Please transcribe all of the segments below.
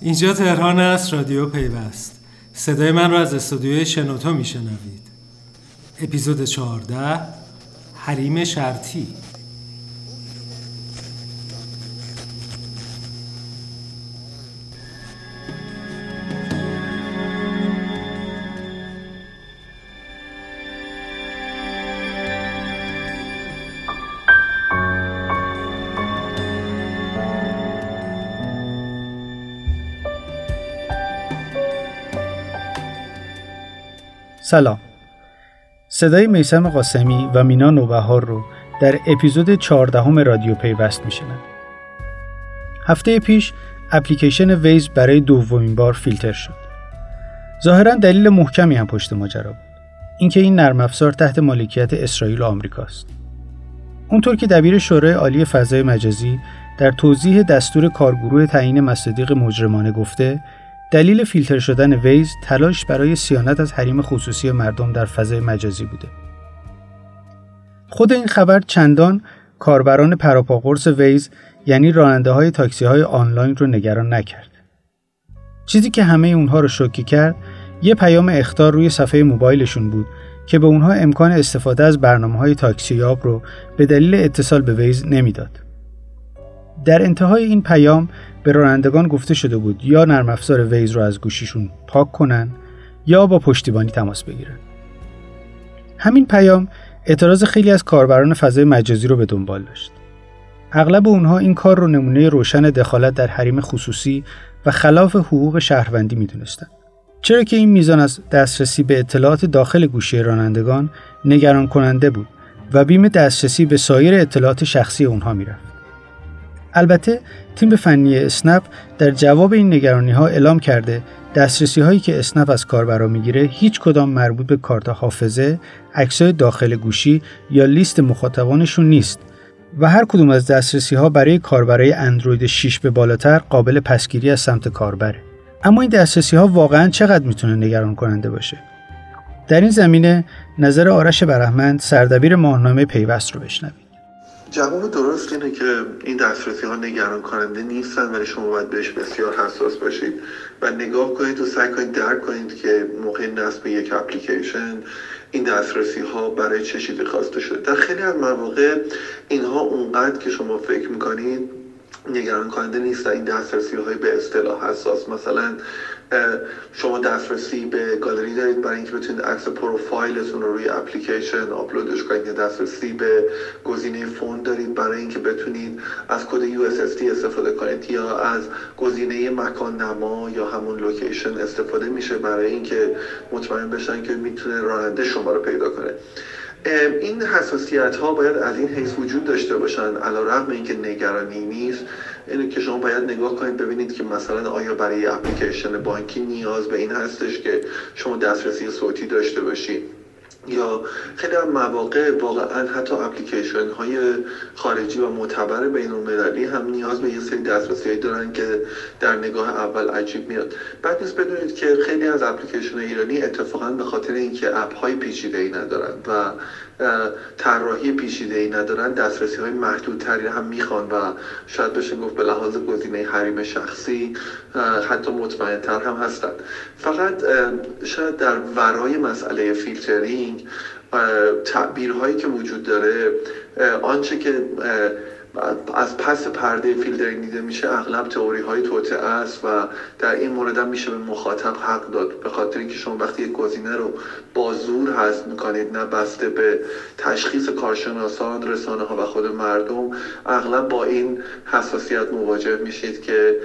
اینجا تهران است رادیو پیوست. صدای من را از استودیوی شنوتو میشنوید. اپیزود 14 حریم شرطی. سلام. صدای میسم قاسمی و مینا نوبهار رو در اپیزود 14 رادیو پیوست میشنن هفته پیش اپلیکیشن ویز برای دومین بار فیلتر شد. ظاهرا دلیل محکمی هم پشت ماجرا بود. اینکه این نرم افزار تحت مالکیت اسرائیل و آمریکاست اونطور که دبیر شورای عالی فضای مجازی در توضیح دستور کارگروه تعیین مصادیق مجرمانه گفته دلیل فیلتر شدن Waze تلاش برای صیانت از حریم خصوصی مردم در فضای مجازی بوده. خود این خبر چندان کاربران پروپاقرص Waze یعنی راننده های تاکسی های آنلاین رو نگران نکرد. چیزی که همه اونها رو شوکه کرد یه پیام اخطار روی صفحه موبایلشون بود که به اونها امکان استفاده از برنامه های تاکسیاب رو به دلیل اتصال به Waze نمی‌داد. در انتهای این پیام به رانندگان گفته شده بود یا نرم افزار ویز رو از گوشیشون پاک کنن یا با پشتیبانی تماس بگیرن. همین پیام اعتراض خیلی از کاربران فضای مجازی رو به دنبال داشت. اغلب اونها این کار رو نمونه روشن دخالت در حریم خصوصی و خلاف حقوق شهروندی می‌دونستند. چرا که این میزان از دسترسی به اطلاعات داخل گوشی رانندگان نگران کننده بود و بیم دسترسی به سایر اطلاعات شخصی اونها می‌رفت. البته تیم فنی اسنپ در جواب این نگرانی ها اعلام کرده دسترسی هایی که اسنپ از کاربرا می‌گیره هیچ کدام مربوط به کارت حافظه، عکسای داخل گوشی یا لیست مخاطبانشون نیست و هر کدوم از دسترسی ها برای کاربرای اندروید 6 به بالاتر قابل پسگیری از سمت کاربره. اما این دسترسی ها واقعا چقدر می‌تونه نگران کننده باشه؟ در این زمینه نظر آرش برحمند سردبیر ماهنامه پیوست رو بشنوید. جواب درست اینه که این دسترسی ها نگران کننده نیستن ولی شما باید بهش بسیار حساس باشید و نگاه کنید و سعی کنید درک کنید که موقع نصب یک اپلیکیشن این دسترسی ها برای چه چیزی خواسته شده. در خیلی از مواقع اینها اونقدر که شما فکر می‌کنید نگران کننده نیست این دسترسی های به اصطلاح حساس. مثلا شما دسترسی به گالری دارید برای اینکه بتونید عکس پروفایلتون رو روی اپلیکیشن آپلودش کنید یا دسترسی به گزینه phone دارید برای اینکه بتونید از کد USSD استفاده کنید یا از گزینه مکان نما یا همون location استفاده میشه برای اینکه مطمئن بشن که می‌تونه راننده شما رو پیدا کنه. این حساسیت ها باید از این حیث وجود داشته باشن. علی رغم اینکه نگرانی نیست اینه که شما باید نگاه کنید ببینید که مثلا آیا برای اپلیکیشن بانکی نیاز به این هستش که شما دسترسی صوتی داشته باشید. یا خیلی هم مواقع واقعا حتی اپلیکیشن های خارجی و معتبر بین المللی هم نیاز به یه سری دسترسی دارن که در نگاه اول عجیب میاد. بعد نیست بدونید که خیلی از اپلیکیشن ایرانی اتفاقا به خاطر اینکه اپ های پیچیده ای ندارن و طراحی پیچیده ای ندارن دسترسی های محدودتری هم می‌خوان و شاید بشه گفت به لحاظ گزینه حریم شخصی حتی مطمئنتر هم هستن. فقط شاید در ورای مسئله فیلترینگ تعبیرهایی که وجود داره آنچه که از پس پرده فیلترینگ دیده میشه اغلب تئوری های توطئه است و در این مورد هم میشه به مخاطب حق داد. به خاطر اینکه شما وقتی یک گزینه رو با زور حذف می‌کنید نه بسته به تشخیص کارشناسان رسانه ها و خود مردم اغلب با این حساسیت مواجه میشید که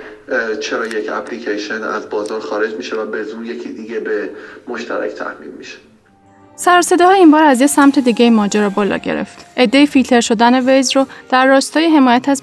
چرا یک اپلیکیشن از بازار خارج میشه و به زور یکی دیگه به مشترک تحمیل میشه. سر این بار از یه سمت دیگه ماجرا بالا گرفت. عده فیلتر شدن ویز رو در راستای حمایت از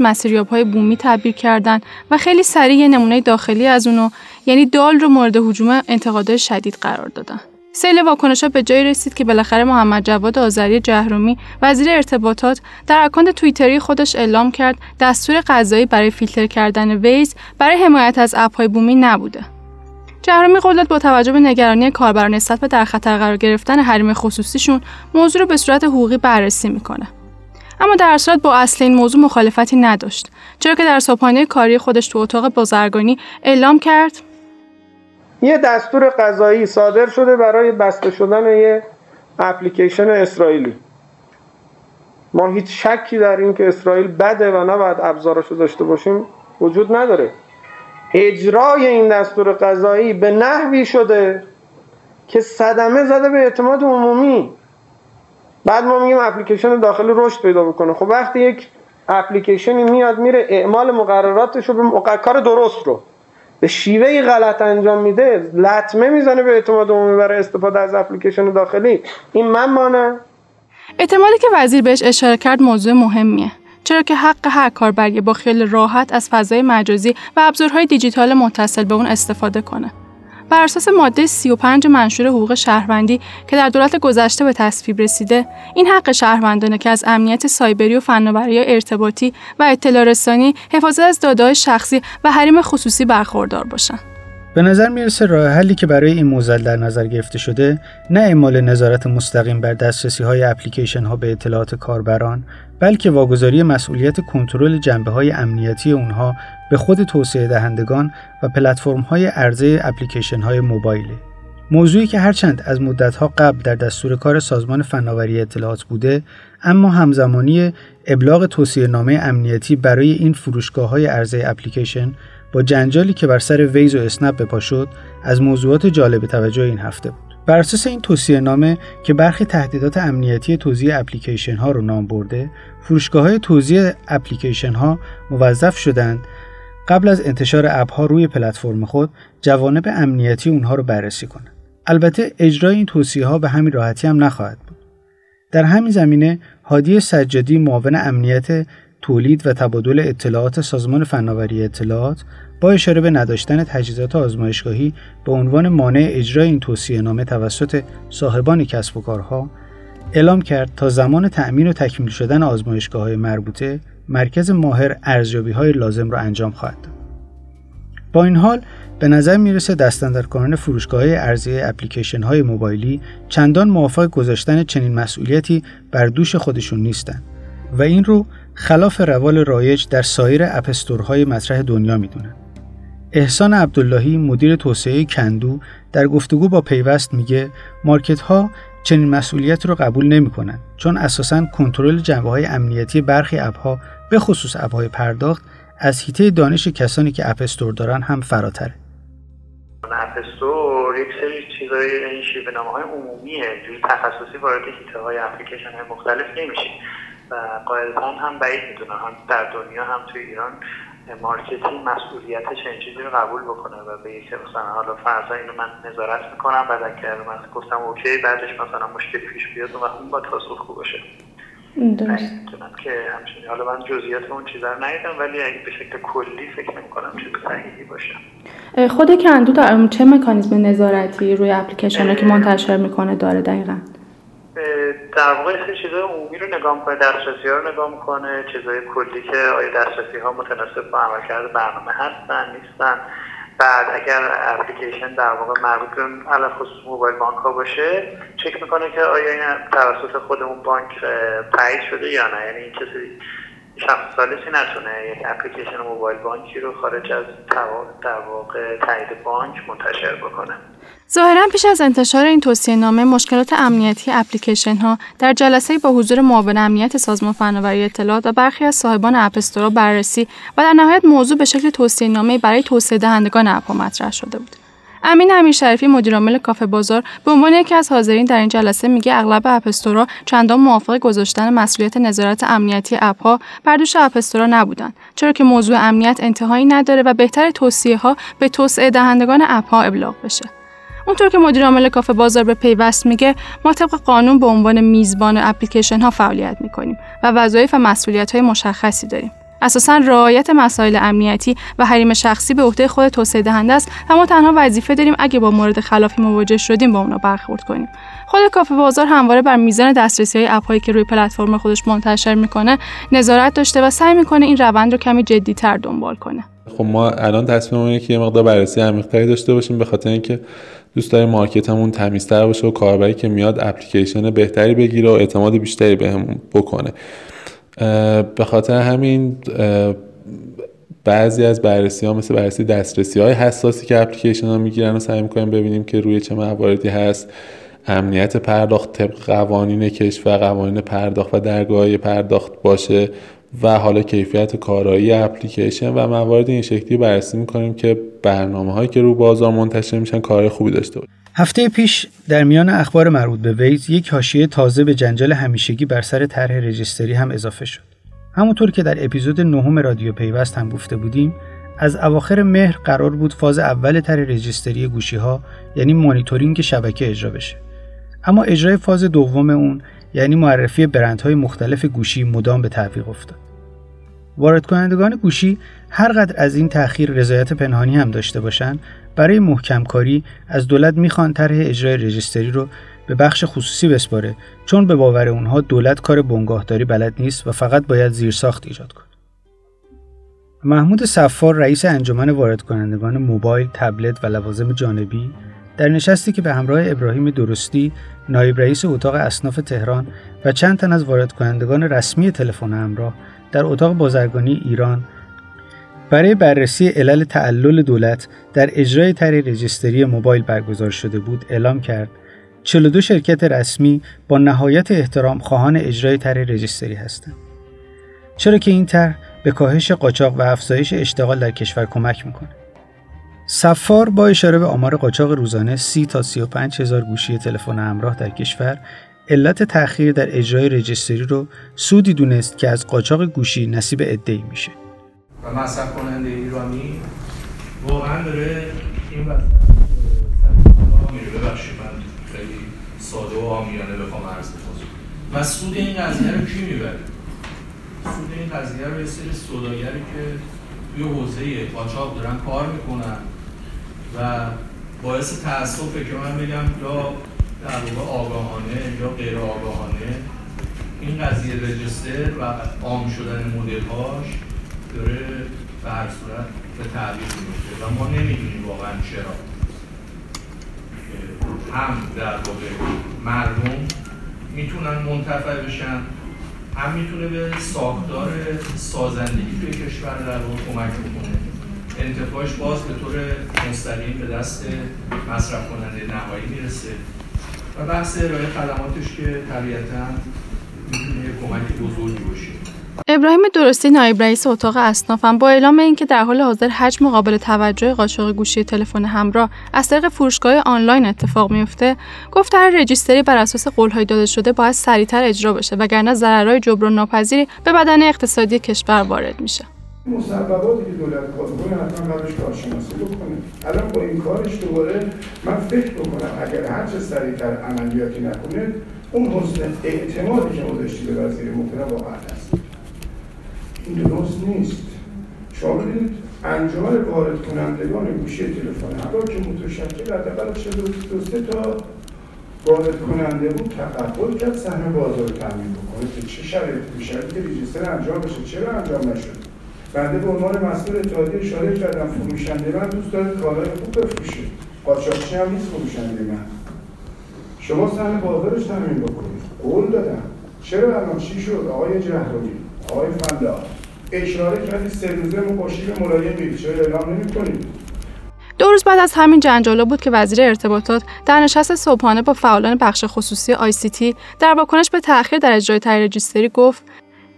های بومی تعبیر کردن و خیلی سریع نمونه داخلی از اونو یعنی دال رو مورد هجوم انتقادهای شدید قرار دادن. سیل واکنشا به جایی رسید که بالاخره محمد جواد آذری جهرومی وزیر ارتباطات در اکانت توییتری خودش اعلام کرد دستور قضایی برای فیلتر کردن ویز برای حمایت از اپهای بومی نبوده. جهرومی قول با توجه به نگرانی کاربران نسبت به در خطر قرار گرفتن حریم خصوصیشون موضوع رو به صورت حقوقی بررسی می‌کنه. اما در صورت با اصل این موضوع مخالفتی نداشت. چرا که در صبحانه کاری خودش تو اتاق بازرگانی اعلام کرد؟ یه دستور قضایی صادر شده برای بسته شدن یه اپلیکیشن اسرائیلی. ما هیچ شکی در این که اسرائیل بده و نباید ابزارش داشته باشیم وجود نداره. اجرای این دستور قضایی به نحوی شده که صدمه زده به اعتماد عمومی. بعد ما میگیم اپلیکیشن داخلی رشد پیدا بکنه. خب وقتی یک اپلیکیشنی میاد میره اعمال مقرراتش رو به کار درست رو به شیوه غلط انجام میده لطمه می‌زنه به اعتماد عمومی برای استفاده از اپلیکیشن داخلی. این من مانه احتمالی که وزیر بهش اشاره کرد موضوع مهمیه. چرا که حق هر کاربری با خیال راحت از فضای مجازی و ابزارهای دیجیتال متصل به اون استفاده کنه. بر اساس ماده 35 منشور حقوق شهروندی که در دولت گذشته به تصویب رسیده این حق شهروندانه که از امنیت سایبری و فناوری ارتباطی و اطلاع رسانی حفاظت از دادههای شخصی و حریم خصوصی برخوردار باشند به نظر می‌رسه راه حلی که برای این موزل در نظر گرفته شده نه اعمال نظارت مستقیم بر دسترسی های اپلیکیشن ها به اطلاعات کاربران بلکه واگذاری مسئولیت کنترل جنبه های امنیتی اونها به خود توسعه دهندگان و پلتفرم های عرضه اپلیکیشن های موبایله. موضوعی که هرچند از مدتها قبل در دستور کار سازمان فناوری اطلاعات بوده اما همزمانی ابلاغ توصیه نامه امنیتی برای این فروشگاه های عرضه اپلیکیشن با جنجالی که بر سر ویز و اسنپ بپا شد از موضوعات جالب توجه این هفته بود. بر اساس این توصیه نامه که برخی تهدیدات امنیتی توزیع اپلیکیشن ها رو نام برده، فروشگاه های توزیع اپلیکیشن ها موظف شدند قبل از انتشار اپ ها روی پلتفرم خود جوانب امنیتی اونها رو بررسی کنند. البته اجرای این توصیه ها به همین راحتی هم نخواهد بود. در همین زمینه هادی سجادی معاون امنیت تولید و تبادل اطلاعات سازمان فناوری اطلاعات با اشاره به نداشتن تجهیزات آزمایشگاهی به عنوان مانع اجرای این توصیه نامه توسط صاحبان کسب و کارها اعلام کرد تا زمان تأمین و تکمیل شدن آزمایشگاه های مربوطه مرکز ماهر ارزیابی های لازم را انجام خواهد داد. با این حال به نظر می‌رسه دست‌اندرکاران فروشگاه ارزی اپلیکیشن های موبایلی چندان موافق گذاشتن چنین مسئولیتی بر دوش خودشون نیستند و این رو خلاف روال رایج در سایر app store های مطرح دنیا می‌دونن. احسان عبداللهی مدیر توسعه کندو در گفتگو با پیوست میگه market ها چنین مسئولیت رو قبول نمی‌کنن چون اساسا کنترل جنبه های امنیتی برخی اپ ها به خصوص اپ های پرداخت از حیطه دانش کسانی که app store دارن هم فراتره. app store یک سری چیزای این شیوه های عمومیه جوری تخصصی وارد حیطه های اپلیکیشن های مختلف نمیشه و قاعدتا هم بعید می‌دونم هم در دنیا هم توی ایران مارکتی این مسئولیت چنین چیزی رو قبول بکنه و به یک مثلا حالا فرضا اینو من نظارت می‌کنم بعد اگر من گفتم okay بعدش مثلا مشکلی پیش بیاد و اون با پاسخگو باشه. درست. که همچنین حالا من جزئیات اون چیزا رو ندیدم ولی اگه به شکل کلی فکر نمی‌کنم چیز صحیحی باشه. خود کندو در چه مکانیزم نظارتی روی اپلیکیشن که منتشر می‌کنه داره دقیقا؟ در واقع سه چیزای عمومی رو نگاه می‌کنه دسترسی ها رو نگاه می‌کنه چیزای کلی که آیا دسترسی ها متناسب با عملکرد برنامه هستن نیستن. بعد اگر اپلیکیشن در واقع مربوط به علا خصوص موبایل بانک ها باشه چک می‌کنه که آیا این توسط خودمون بانک تایید شده یا نه. یعنی این کسی شخص سالسی نتونه یک اپلیکیشن موبایل بانکی رو خارج از در واقع تایید بانک منتشر بکنه ظاهرا پیش از انتشار این توصیه نامه مشکلات امنیتی اپلیکیشن ها در جلسه با حضور معاون امنیت سازمان فناوری اطلاعات و برخی از صاحبان اپستورا بررسی و در نهایت موضوع به شکل توصیه نامه برای توسعه دهندگان اپ مطرح شده بود. امین امیر شریفی مدیرعامل کافه بازار به عنوان یکی از حاضرین در این جلسه میگه اغلب اپستورا چندان موافق گذاشتن مسئولیت نظارت امنیتی اپها بر دوش اپستورا نبودند چرا که موضوع امنیت انتهایی نداره و بهتر توصیه ها به توسعه دهندگان اپها ابلاغ بشه. اونطور که مدیر عامل کافه بازار به پیوست میگه ما طبق قانون به عنوان میزبان اپلیکیشن ها فعالیت می‌کنیم و وظایف و مسئولیت های مشخصی داریم. اساسا رعایت مسائل امنیتی و حریم شخصی به عهده خود توسعه دهنده است و ما تنها وظیفه داریم اگه با مورد خلافی مواجه شدیم با اونا برخورد کنیم. خود کافه بازار همواره بر میزان دسترسی های اپهایی که روی پلتفرم خودش منتشر می‌کنه نظارت داشته و سعی می‌کنه این روند رو کمی جدیتر دنبال کنه. خب ما الان تصمیم که یه مقدار بررسی عمیق‌تری داشته باشیم به خاطر اینکه دوست داریم مارکتمون تمیزتر باشه و کاربری که میاد اپلیکیشن بهتری بگیره و اعتماد بیشتری بهمون بکنه. به خاطر همین بعضی از بررسی ها مثل بررسی دسترسی های حساسی که اپلیکیشن ها می‌گیرن و سعی می‌کنیم ببینیم که روی چه مواردی هست. امنیت پرداخت طبق قوانین کشور قوانین پرداخت و درگاه پرداخت باشه و حالا کیفیت کارایی اپلیکیشن و موارد این شکلی بررسی می‌کنیم که برنامه هایی که رو بازار منتشر میشن کار خوبی داشته باشه. هفته پیش در میان اخبار مربوط به ویز یک حاشیه تازه به جنجال همیشگی بر سر طرح رجیستری هم اضافه شد. همونطور که در اپیزود نهم رادیو پیوست هم گفته بودیم از اواخر مهر قرار بود فاز اول طرح رجیستری گوشی ها یعنی مانیتورینگ شبکه اجرا بشه. اما اجرای فاز دوم اون یعنی معرفی برندهای مختلف گوشی مدام به تعویق افتاد. وارد کنندگان گوشی هر قدر از این تأخیر رضایت پنهانی هم داشته باشند برای محکم کاری از دولت می‌خوان طرح اجرای رجیستری رو به بخش خصوصی بسپاره چون به باور اونها دولت کار بنگاهداری بلد نیست و فقط باید زیرساخت ایجاد کنه. محمود صفار رئیس انجمن وارد کنندگان موبایل، تبلت و لوازم جانبی در نشستی که به همراه ابراهیم درستی نایب رئیس اتاق اصناف تهران و چند تن از وارد کنندگان رسمی تلفن همراه در اتاق بازرگانی ایران برای بررسی علل تعلل دولت در اجرای طرح رجیستری موبایل برگزار شده بود اعلام کرد 42 شرکت رسمی با نهایت احترام خواهان اجرای طرح رجیستری هستند. چرا که این طرح به کاهش قاچاق و افزایش اشتغال در کشور کمک می‌کنه. سفار با اشاره به آمار قاچاق روزانه 30 تا 35 هزار گوشی تلفن همراه در کشور علت تأخیر در اجرای رجیستری رو سودی دونست که از قاچاق گوشی نصیب عده‌ای میشه. و مصرف کننده ایرانی واقعا داره این وقت میره. ببخشید من خیلی ساده و آمیانه بخوام عرض بکنم و سود این قضیه رو کی می‌بره؟ سود این قضیه رو یه سری سوداگری که توی حوزه قاچاق دارن کار می‌کنن و باعث تاسفه که من بگم یا در واقع آگاهانه یا غیر آگاهانه. این قضیه رجستر و عام شدن مدل هاش داره به هر صورت به تعبیر میفته و ما نمی‌دونیم واقعا چرا. هم در واقع مردم می‌تونن منتفع بشن هم می‌تونه به ساختار سازندگی توی کشور در واقع کمک بکنه. انتفاعش باز به طور مستقیم به دست مصرف کننده نهایی می‌رسه. و بحث ارائه خدماتش که طبیعتا می‌تونه کمک بزرگی باشه. ابراهیم درستی نایب رئیس اتاق اصنافم با اعلام اینکه در حال حاضر حجم قابل توجه قاچاق گوشی تلفن همراه از طریق فروشگاه آنلاین اتفاق میفته گفت هر رجیستری بر اساس قولهای داده شده باید سریعتر اجرا بشه وگرنه ضررهای جبران ناپذیری به بدن اقتصادی کشور وارد میشه. مسبباتی که دولت کار کنه حتما قبلش کارشناسی بکنه. الان با این کارش دوباره من فکر بکنم اگر هر چه سریعتر عملیاتی نکنه اون حسن اعتمادی که گذاشتی به وزیر محترم واقعا هست. این درست نیست. شما ببینید انجمن وارد کنندگان گوشی تلفن همراه که متشکل حداقل دو سه تا وارد کننده بود تقبل کرد سهم بازار تامین بکنه که چه شرایطی شرایطی که ریجستر انجام بشه چرا انجام نشد؟ بنده به عنوان مسئول اتحادیه اشاره کردم فروشنده من دوست داره کالای خوب بفروشه. قاچاقچی هم نیست فروشنده من. شما سهم بازارش تامین بکنید. قول دادم. چرا الان چی شد؟ آقای جهروی آقای فندا اشاره کردی سه روزه ما با ملایم چرا اعلام نمی‌کنید؟ دو روز بعد از همین جنجالا بود که وزیر ارتباطات در نشست صبحانه با فعالان بخش خصوصی آی سی تی در واکنش به تأخیر در اجرای طرح رجیستری گفت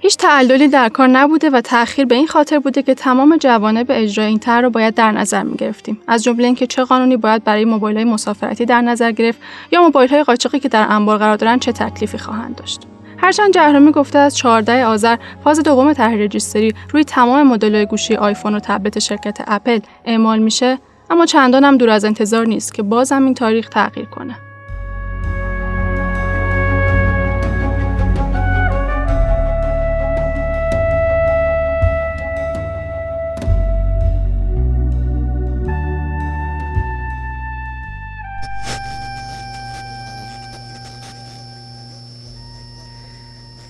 هیچ تعللی در کار نبوده و تأخیر به این خاطر بوده که تمام جوانب اجرای این طرح را باید در نظر می گرفتیم. از جمله اینکه چه قانونی باید برای موبایل های مسافرتی در نظر گرفت یا موبایل های قاچاقی که در انبار قرار دارند چه تکلیفی خواهند داشت. هرچند جهرومی گفته از 14 آذر فاز دوم طرح رجیستری روی تمام مدل گوشی آیفون و تبلت شرکت اپل اعمال میشه اما چندان هم دور از انتظار نیست که بازم این تاریخ تغییر کنه.